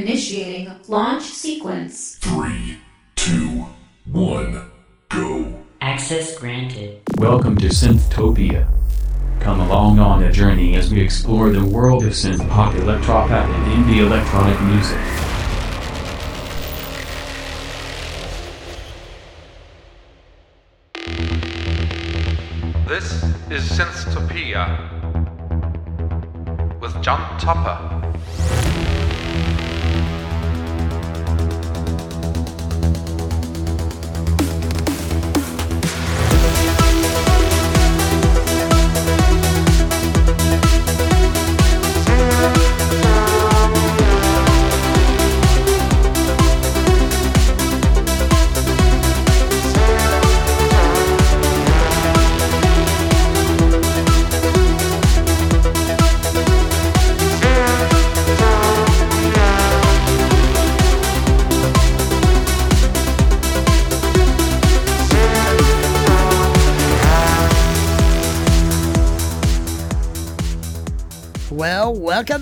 Initiating launch sequence. Three, two, one, go. Access granted. Welcome to Synthtopia. Come along on a journey as we explore the world of synth pop, electropop, and indie electronic music. This is Synthtopia with John Tupper.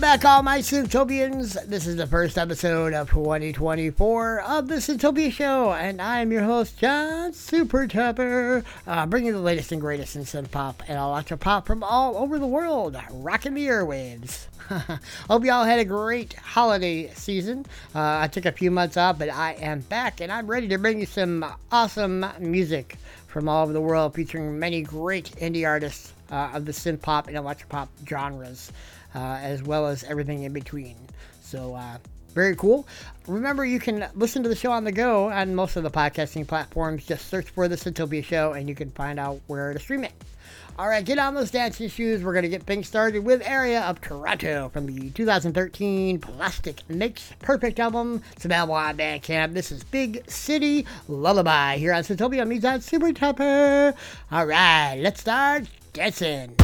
Back, all my Synthtopians. This is the first episode of 2024 of the Synthtopia Show, and I'm your host, John Super Tupper, uh, bringing the latest and greatest in synth pop and electro pop from all over the world, rocking the airwaves. Hope y'all had a great holiday season. Uh, I took a few months off, but I am back, and I'm ready to bring you some awesome music from all over the world, featuring many great indie artists uh, of the synth pop and electro pop genres as well as everything in between. So, uh, very cool. Remember, you can listen to the show on the go on most of the podcasting platforms. Just search for The Synthtopia Show and you can find out where to stream it. All right, get on those dancing shoes. We're going to get things started with Area of Toronto from the 2013 Plastic Makes Perfect album. It's available on Bandcamp. This is Big City Lullaby here on Synthtopia with John Super Tupper. All right, let's start dancing.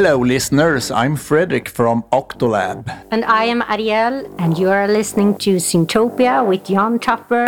Hello, listeners. I'm Frederick from Octolab. And I am Ariel, and you are listening to Synthtopia with Jan Tupper.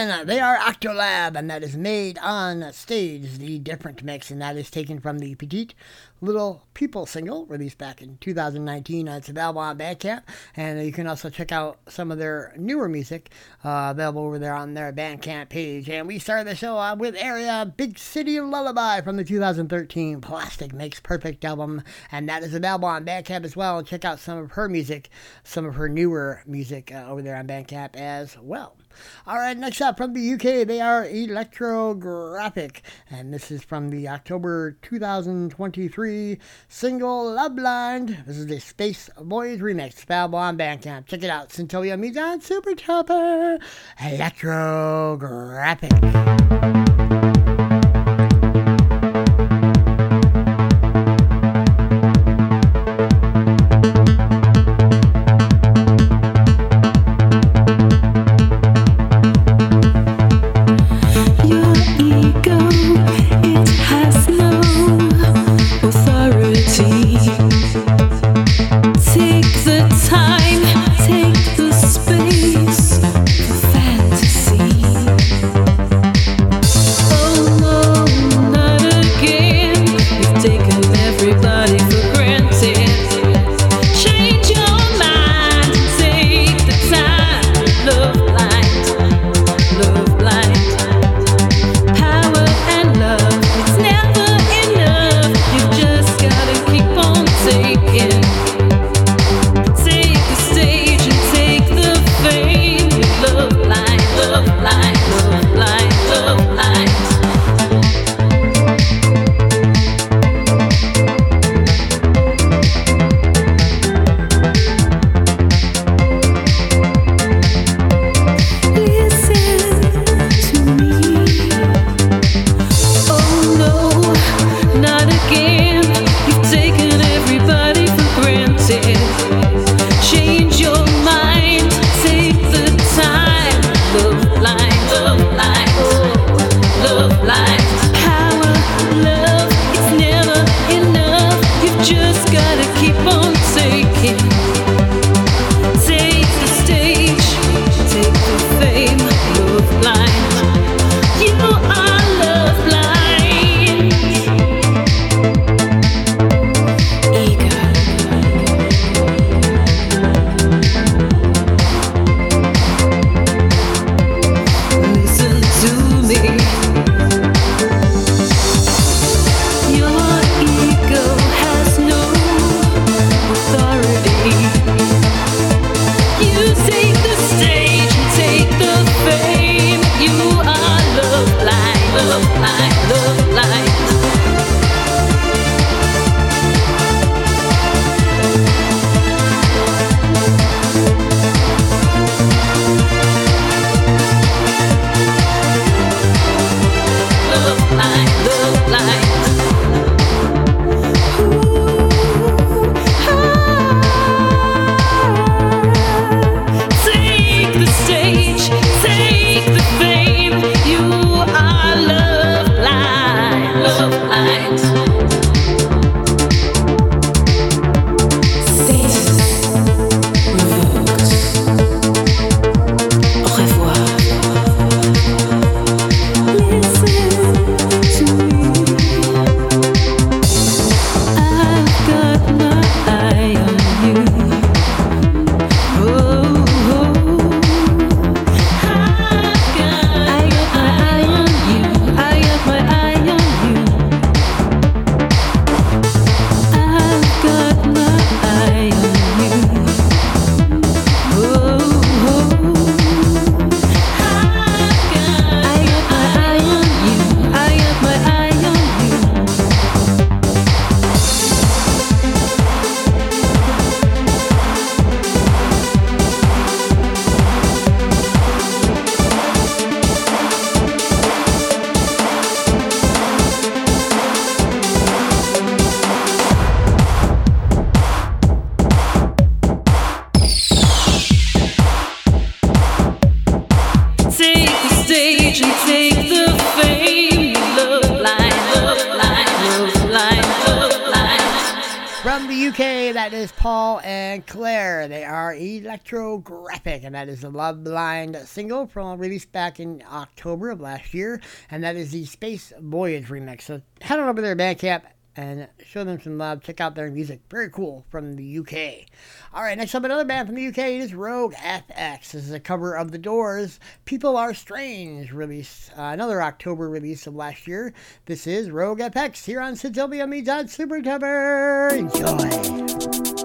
They are Octolab, and that is made on stage. The different mix, and that is taken from the Petite Little People single released back in 2019. Uh, it's available on Bandcamp, and you can also check out some of their newer music uh, available over there on their Bandcamp page. And we started the show with Area Big City Lullaby from the 2013 Plastic Makes Perfect album, and that is available on Bandcamp as well. Check out some of her music, some of her newer music uh, over there on Bandcamp as well. All right, next up from the UK, they are Electrographic, and this is from the October 2023 single Love Blind. This is the Space Boys remix, available on Bandcamp. Check it out, Synthtopia on Super Tupper, Electrographic. Paul and Claire. They are Electrographic, and that is the Love Blind single from released back in October of last year, and that is the Space Voyage remix. So head on over there, Bandcamp, and show them some love. Check out their music. Very cool from the UK. All right, next up, another band from the UK is Rogue FX. This is a cover of The Doors. People Are Strange, release uh, another October release of last year. This is Rogue FX here on with John Super Tupper. Enjoy.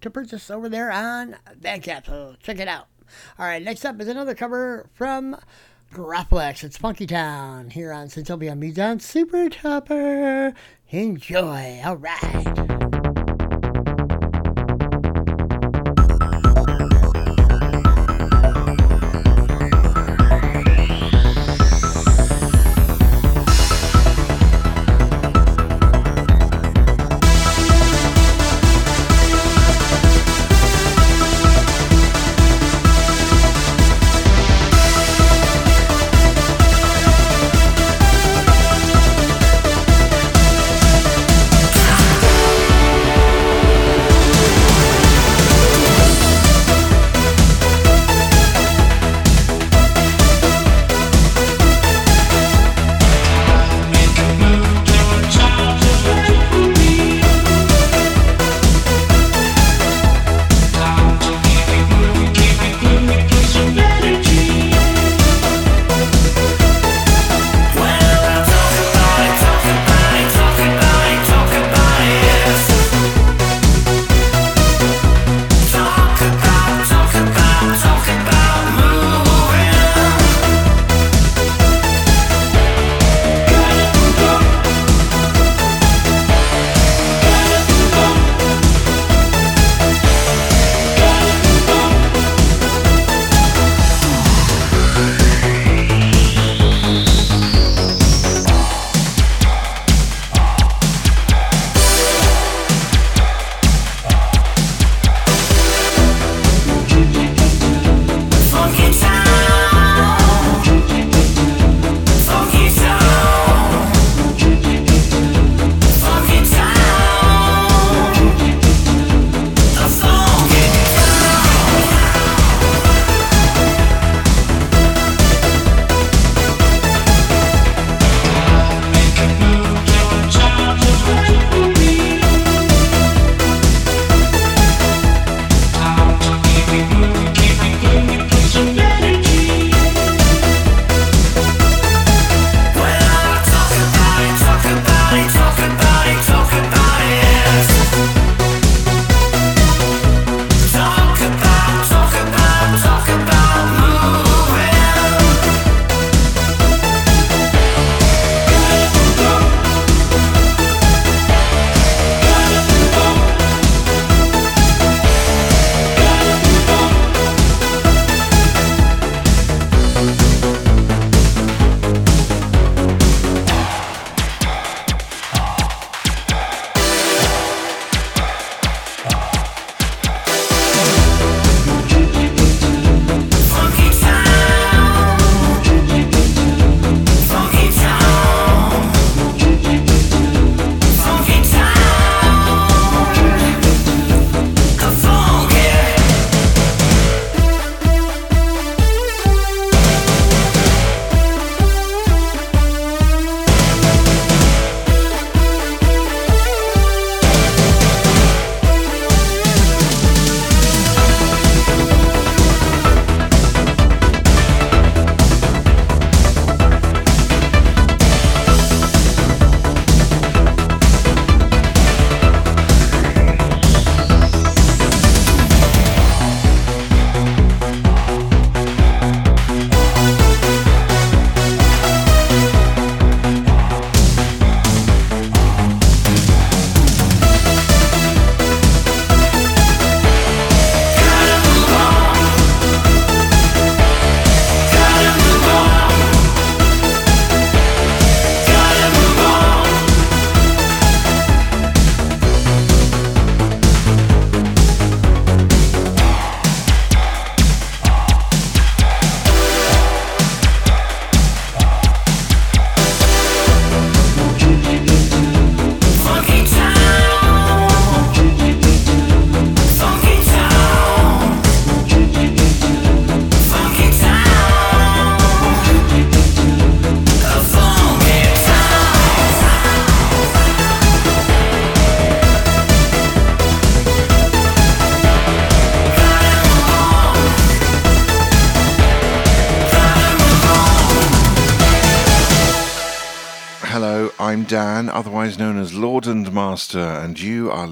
To purchase over there on Bandcamp. So check it out. All right, next up is another cover from Grapplex. It's Funky Town here on Synthtopia with John Super Tupper. Enjoy. All right.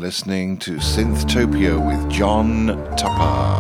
Listening to Synthtopia with John Tupper.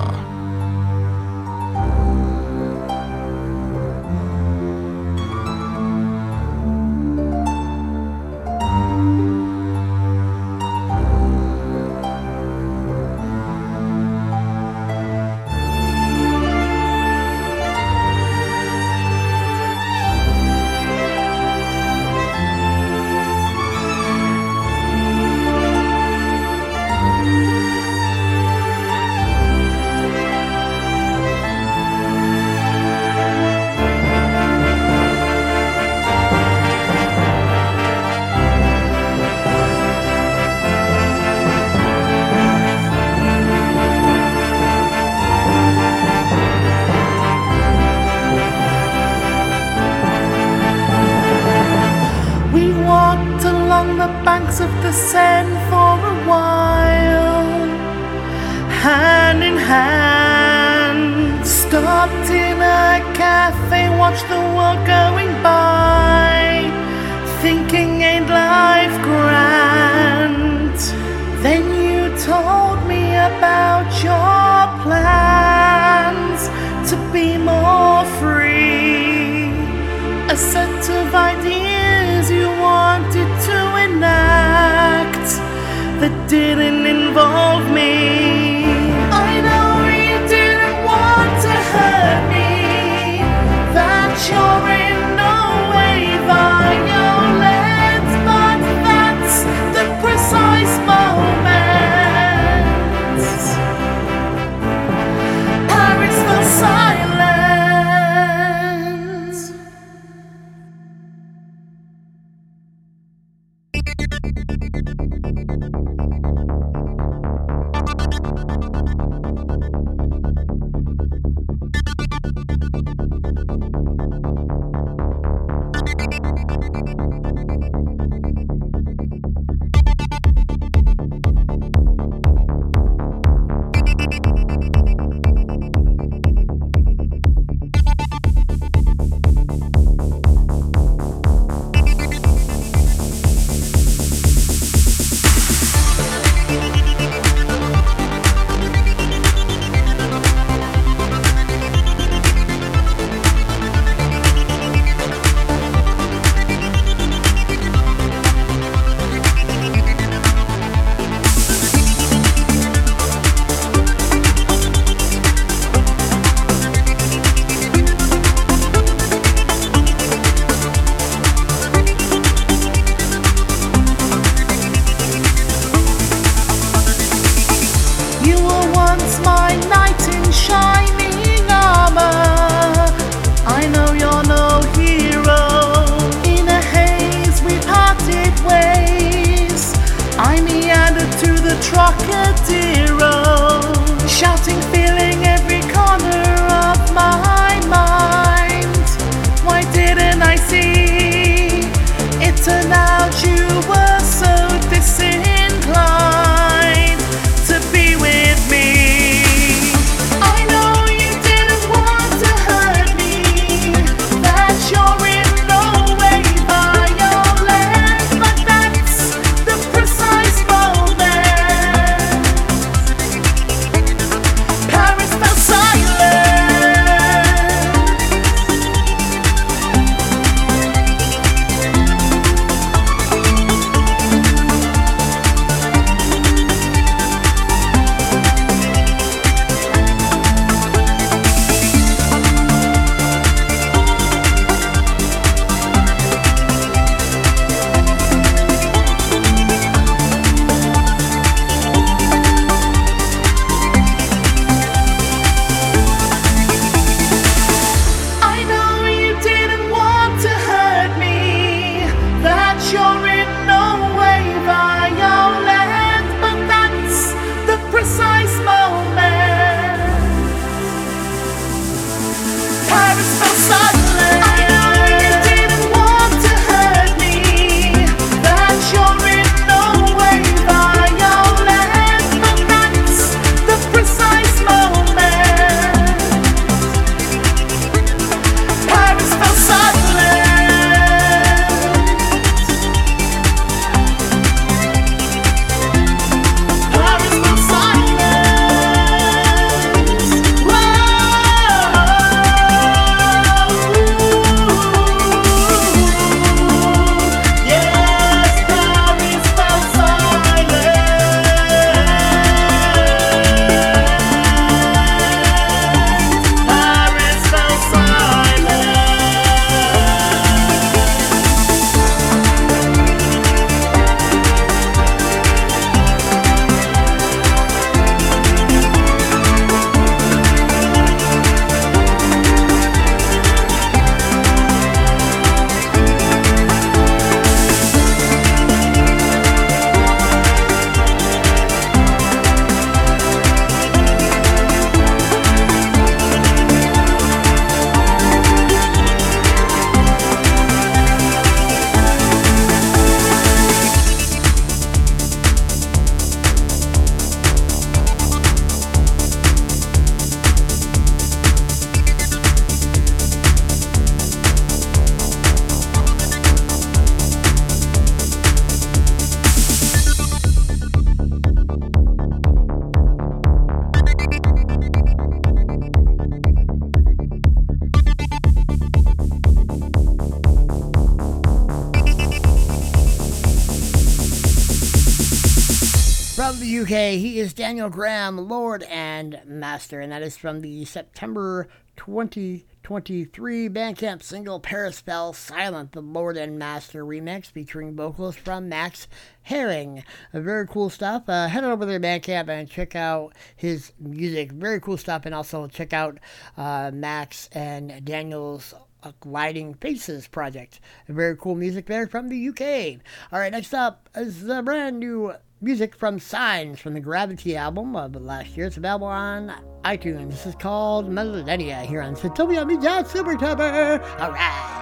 Daniel Graham, Lord and Master, and that is from the September 2023 Bandcamp single Paris Fell Silent, the Lord and Master remix featuring vocals from Max Herring. Uh, very cool stuff. Uh, head over to Bandcamp and check out his music. Very cool stuff, and also check out uh, Max and Daniel's a Gliding Faces project. Very cool music there from the UK. All right, next up is the brand new music from Signs from the Gravity album of last year. It's available on iTunes. This is called Millennia here on Synthtopia Media Super Tupper. All right.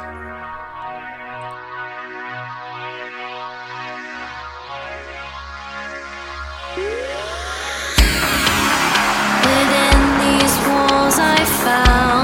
Within these walls I found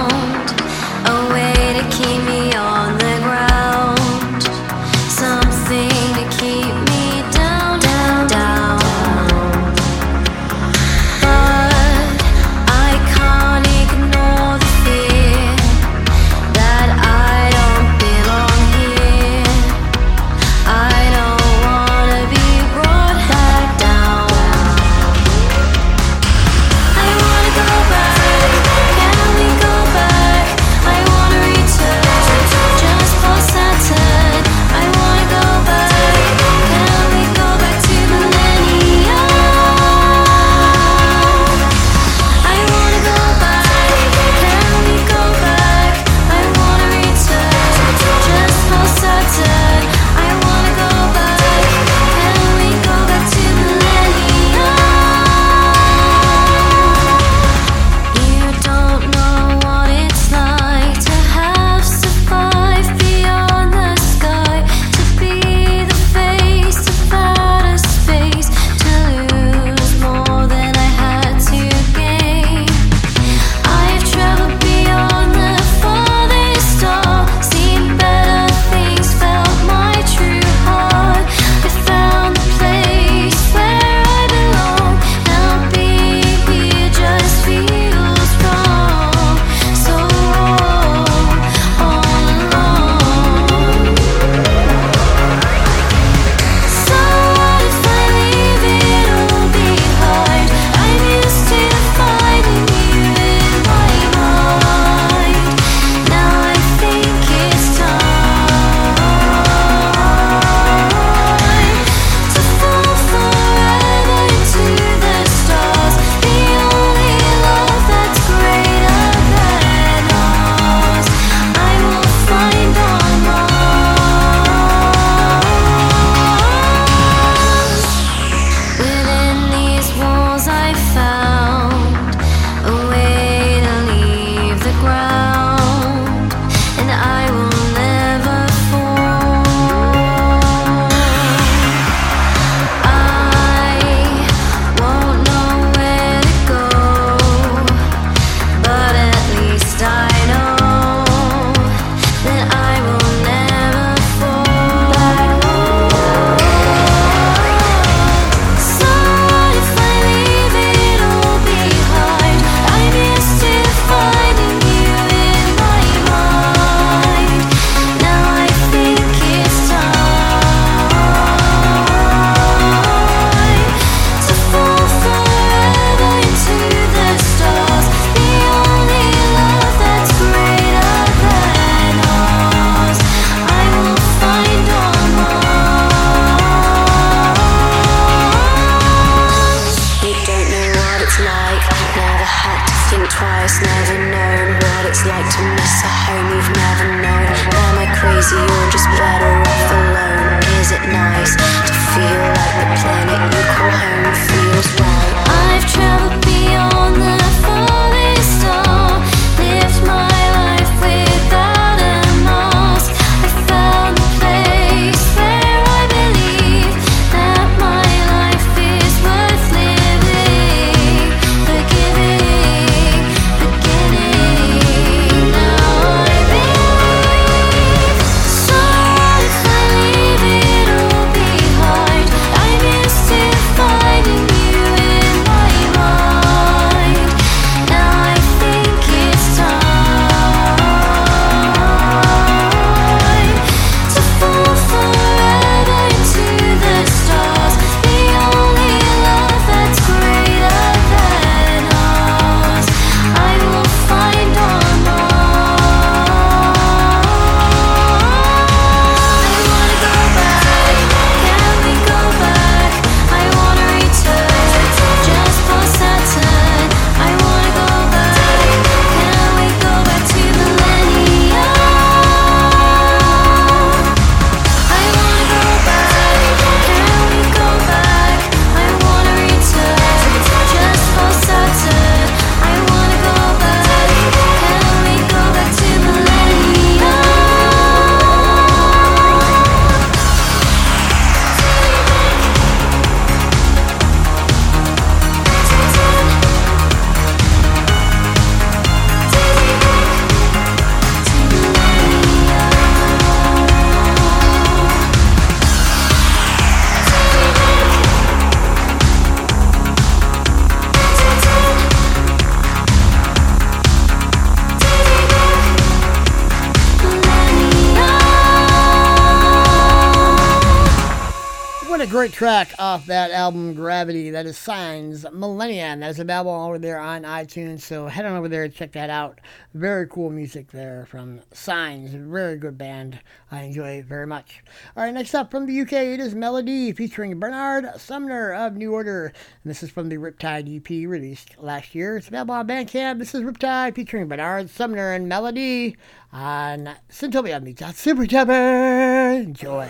that album Gravity. That is Signs Millennium. That is available over there on iTunes. So head on over there and check that out. Very cool music there from Signs. Very good band. I enjoy it very much. All right, next up from the UK, it is Melody featuring Bernard Sumner of New Order. And this is from the Riptide EP released last year. It's available on Bandcamp. This is Riptide featuring Bernard Sumner and Melody on Synthtopia Meets Super. Enjoy.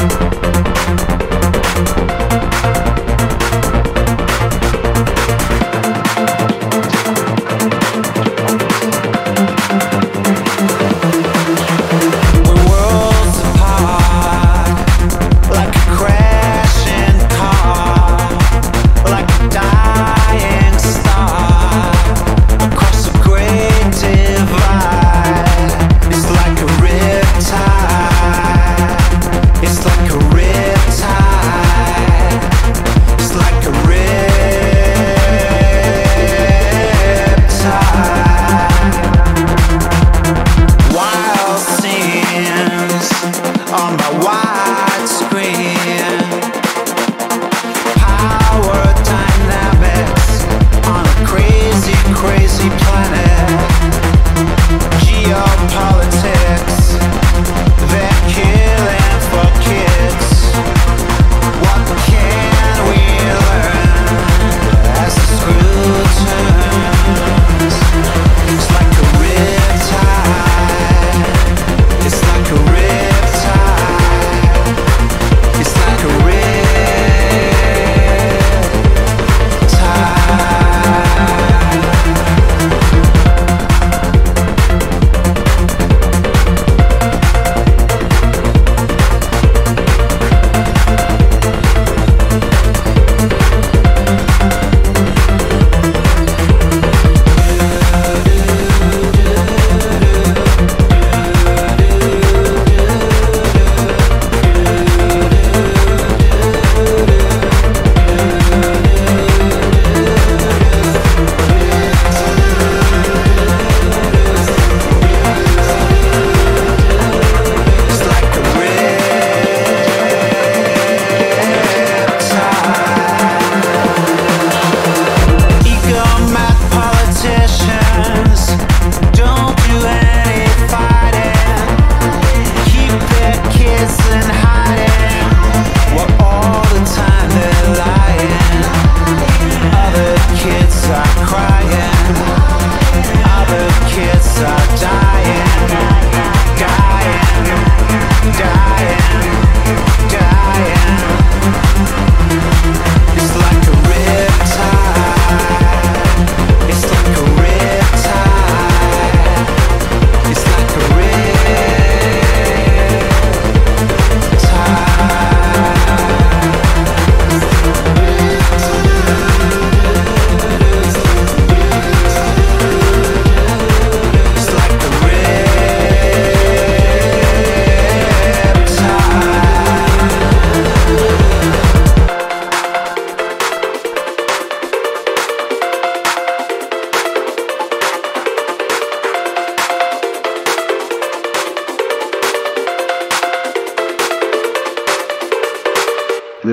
Thank you.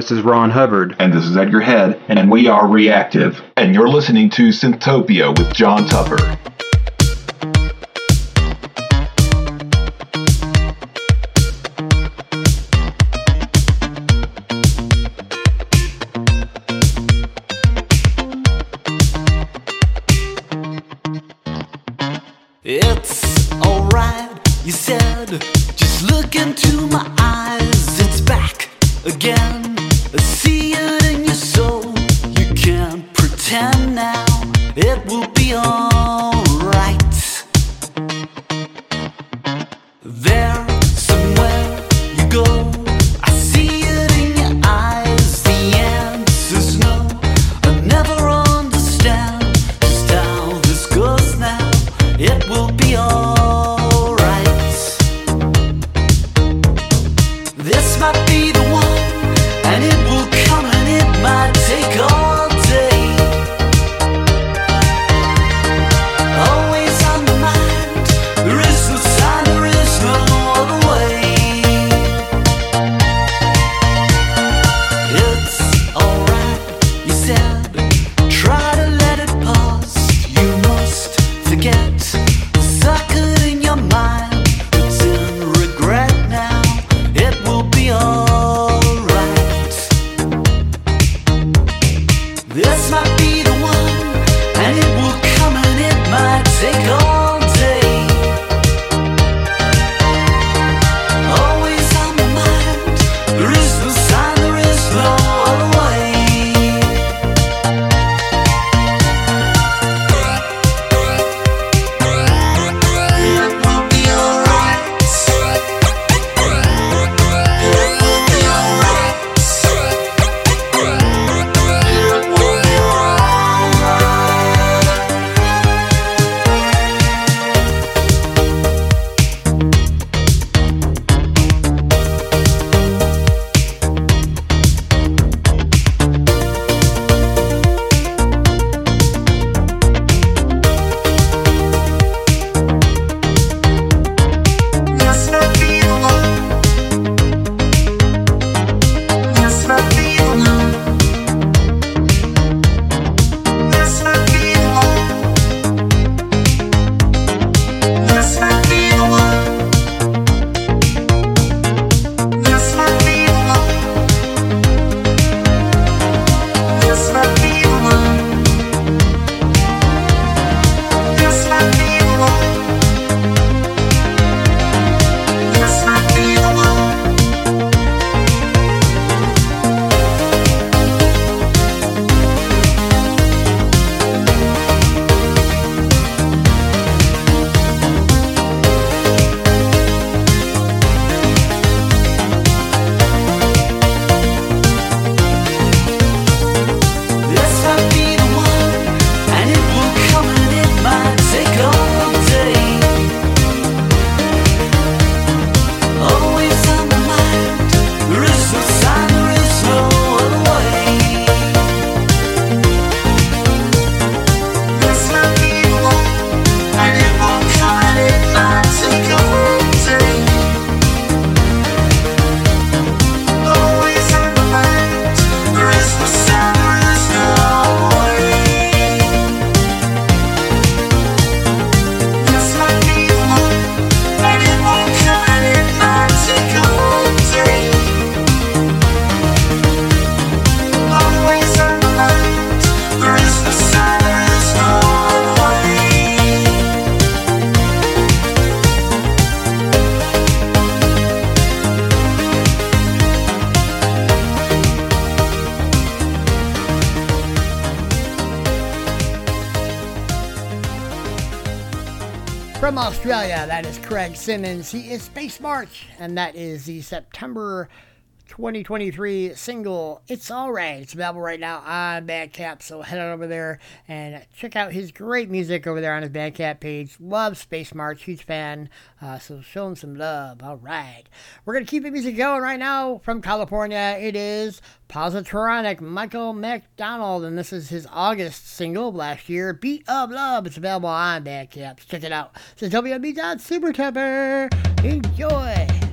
This is Ron Hubbard. And this is Edgar Head. And we are Reactive. And you're listening to Synthtopia with John Tupper. yeah, that is Craig Simmons. He is Space March, and that is the September 2023 single It's Alright. It's available right now on Bandcamp, so head on over there and check out his great music over there on his Bandcamp page. Love Space March, huge fan, uh, so show him some love. Alright. We're going to keep the music going right now from California. It is Positronic Michael McDonald, and this is his August single last year, Beat of Love. It's available on Bandcamp. Check it out. It's wb.supertepper. Enjoy.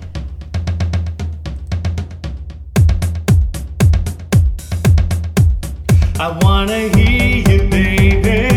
I wanna hear you, baby.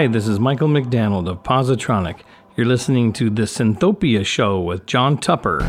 Hi, this is Michael McDonald of Positronic. You're listening to The Synthtopia Show with John Tupper.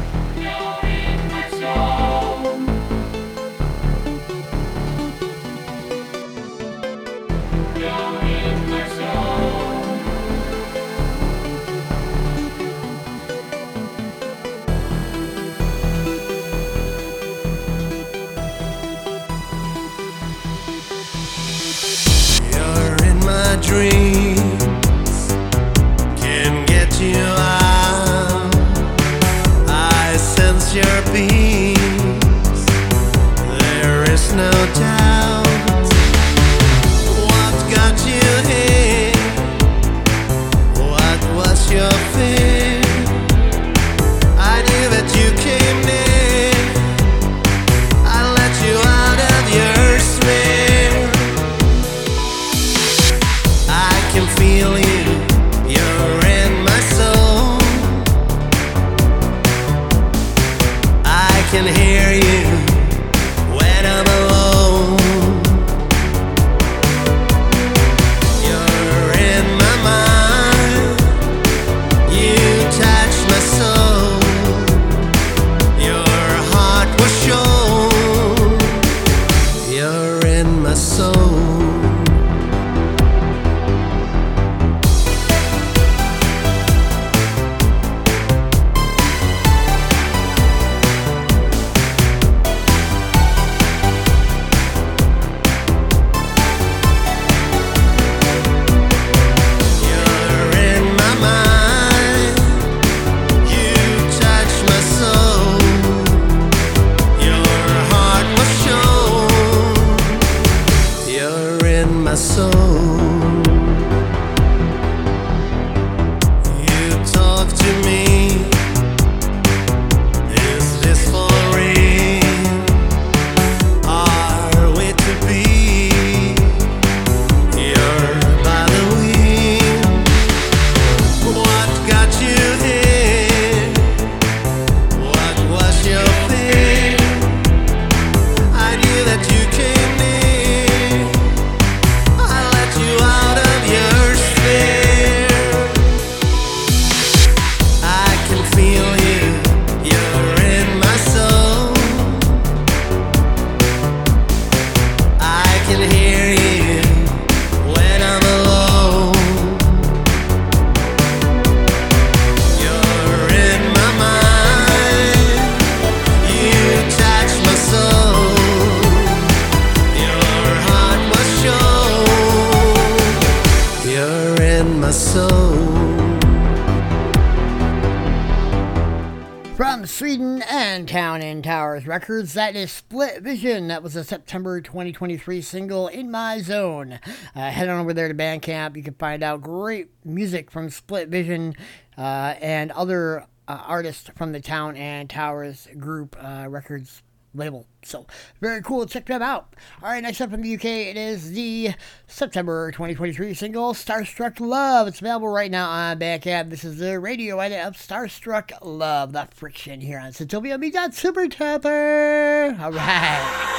Was a September 2023 single, In My Zone. Uh, head on over there to Bandcamp. You can find out great music from Split Vision uh, and other uh, artists from the Town and Towers Group uh, Records label. So, very cool. Check them out. All right, next up from the UK, it is the September 2023 single Starstruck Love. It's available right now on Bandcamp. This is the radio edit of Starstruck Love, the friction here on Synthtopia Me Dot Super Tupper. All right.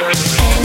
Starstruck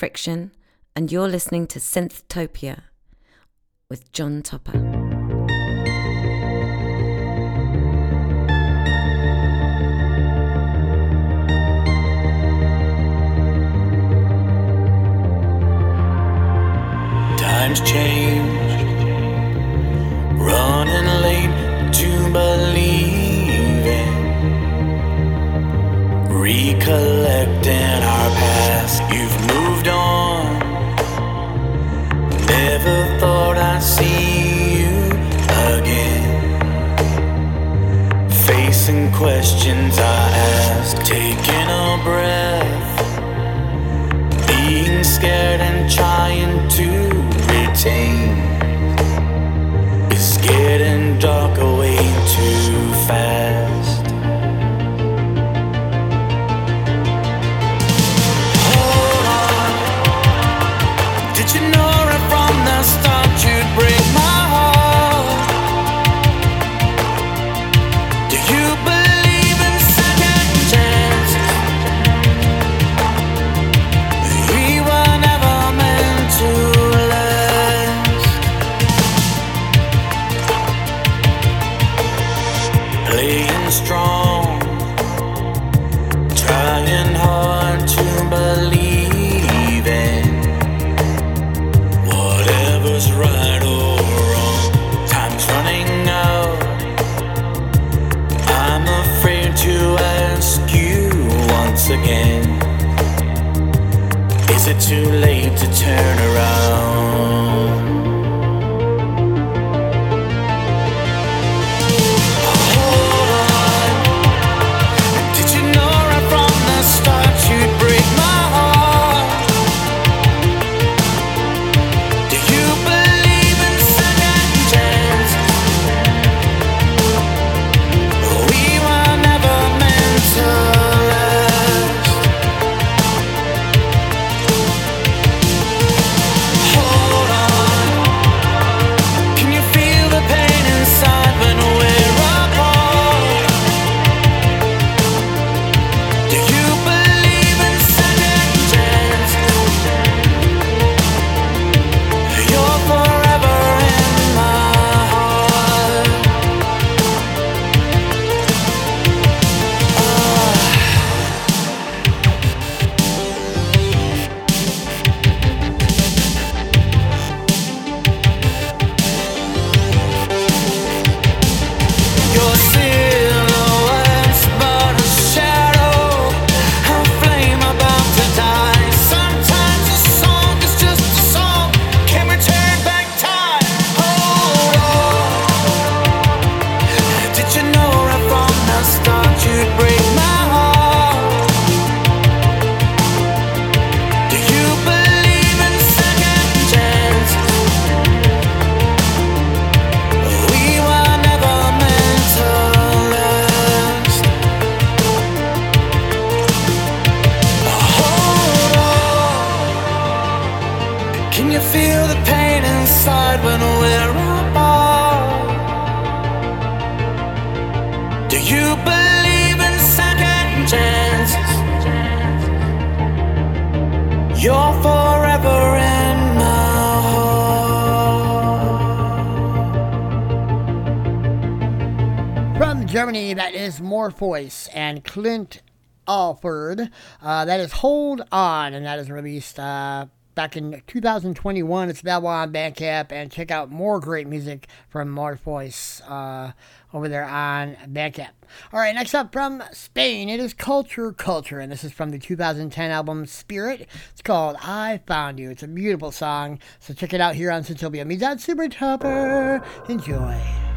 Friction, and you're listening to Synthtopia with John Tupper. Times change, running late to believe in, recollecting our past. See you again. Facing questions I ask, taking a breath. Being scared and trying to retain. Is getting darker way Morpheus and Clint Alford. Uh, that is Hold On, and that is released uh, back in 2021. It's available on Bandcamp, and check out more great music from Morpheus uh, over there on Bandcamp. All right, next up from Spain, it is Culture Culture, and this is from the 2010 album Spirit. It's called I Found You. It's a beautiful song, so check it out here on Synthtopia. Me, that Super Tupper. Enjoy.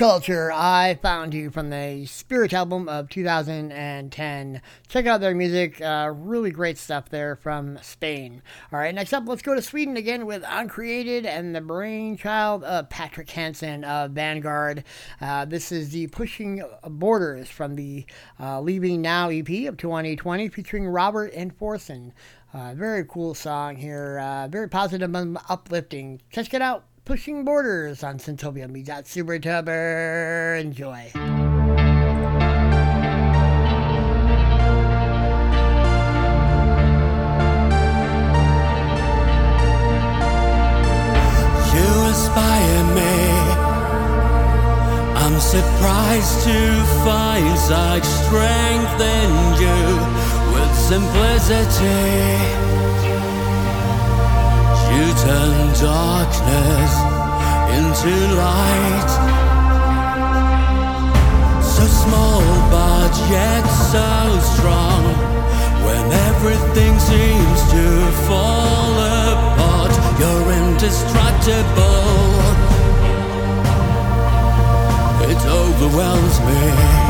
Culture, I Found You from the Spirit album of 2010. Check out their music, uh, really great stuff there from Spain. All right, next up, let's go to Sweden again with Uncreated and the brainchild of Patrick Hansen of Vanguard. Uh, this is the Pushing Borders from the uh, Leaving Now EP of 2020 featuring Robert Enforsen. Uh, very cool song here, uh, very positive and uplifting. Check it out. Pushing Borders on Synthtopia. We got Super Tupper. Enjoy. You inspire me. I'm surprised to find such strength in you with simplicity. You turn darkness into light. So small but yet so strong. When everything seems to fall apart, you're indestructible. It overwhelms me.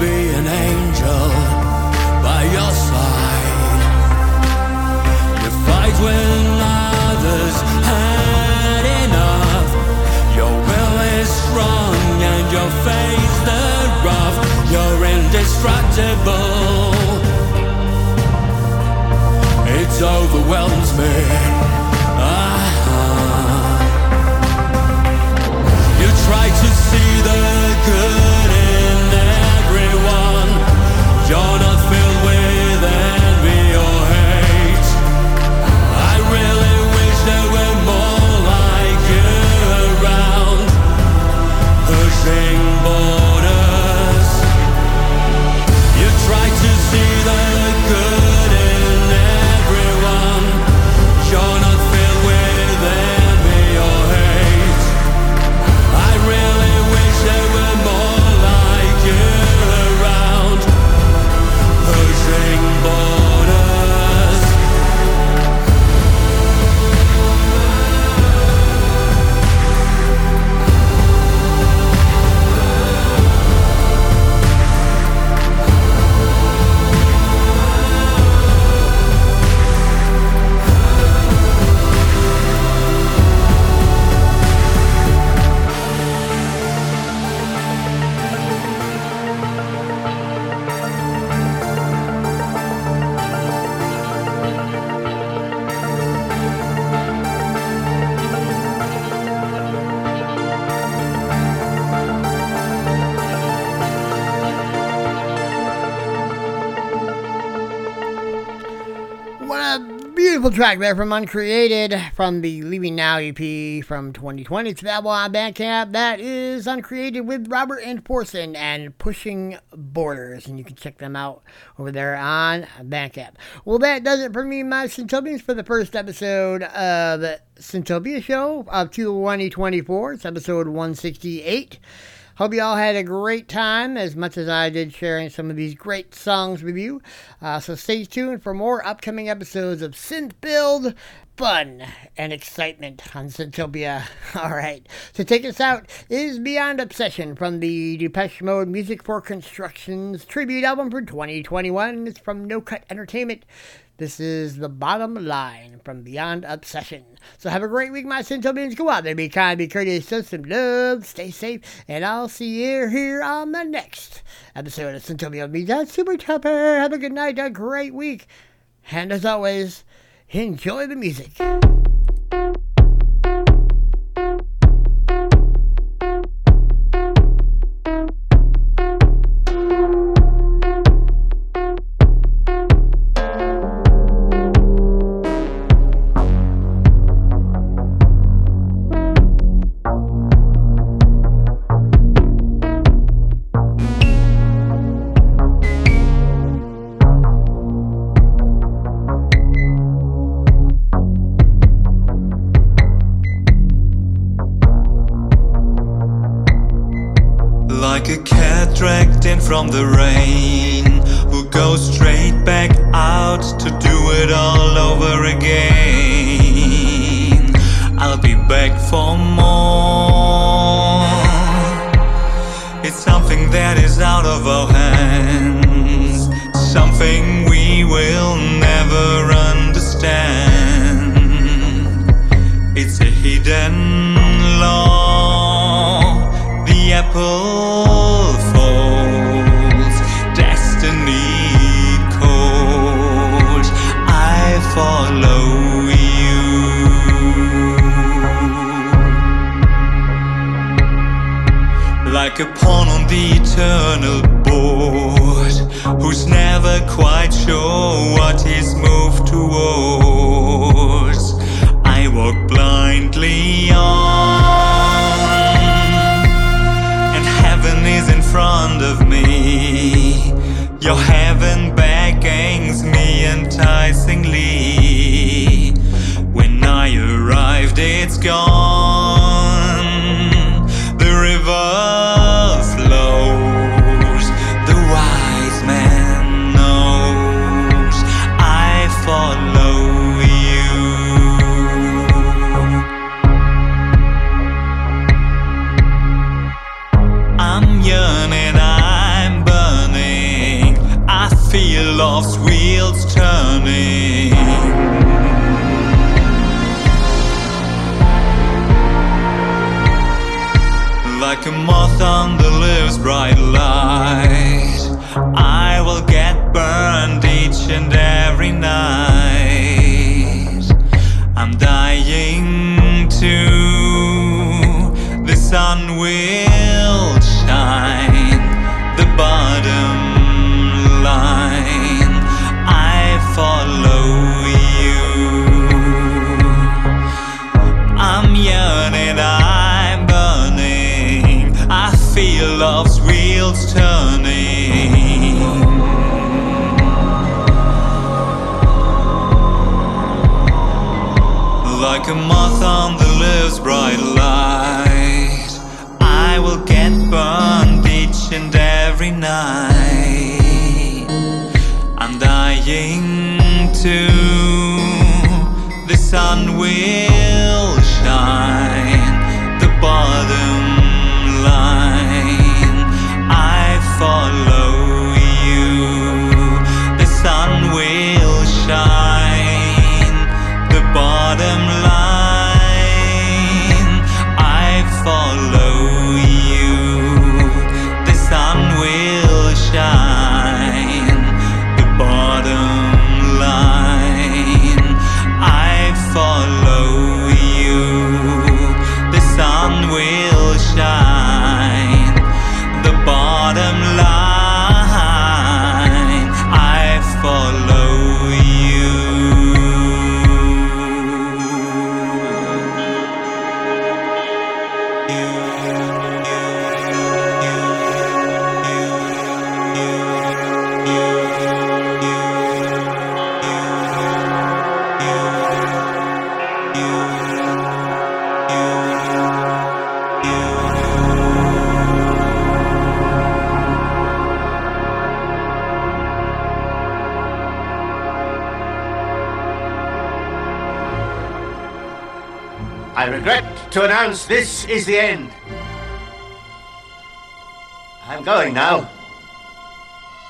be an angel by your side. You fight when others had enough. Your will is strong and your face the rough. You're indestructible. It overwhelms me. Uh-huh. You try to see the good track there from Uncreated from the Leaving Now EP from 2020. It's available on Bandcamp. That is Uncreated with Robert Enforsen and Pushing Borders. And you can check them out over there on Bandcamp. Well, that does it for me, my Synthtopians, for the first episode of Synthtopia Show of 2024. It's episode 168. Hope you all had a great time as much as I did sharing some of these great songs with you. Uh, so stay tuned for more upcoming episodes of Synth Build, fun, and excitement on Synthtopia. All right. To take us out is Beyond Obsession from the Depeche Mode Music for Constructions tribute album for 2021. It's from No Cut Entertainment. This is the bottom line from Beyond Obsession. So have a great week, my Synthtopians. Go out there, be kind, be courteous, show some love, stay safe, and I'll see you here on the next episode of Synthtopia with me, John Super Tupper. Have a good night, a great week, and as always, enjoy the music. Like a moth on the live's bright light. to announce this is the end. I'm going now.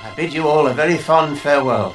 I bid you all a very fond farewell.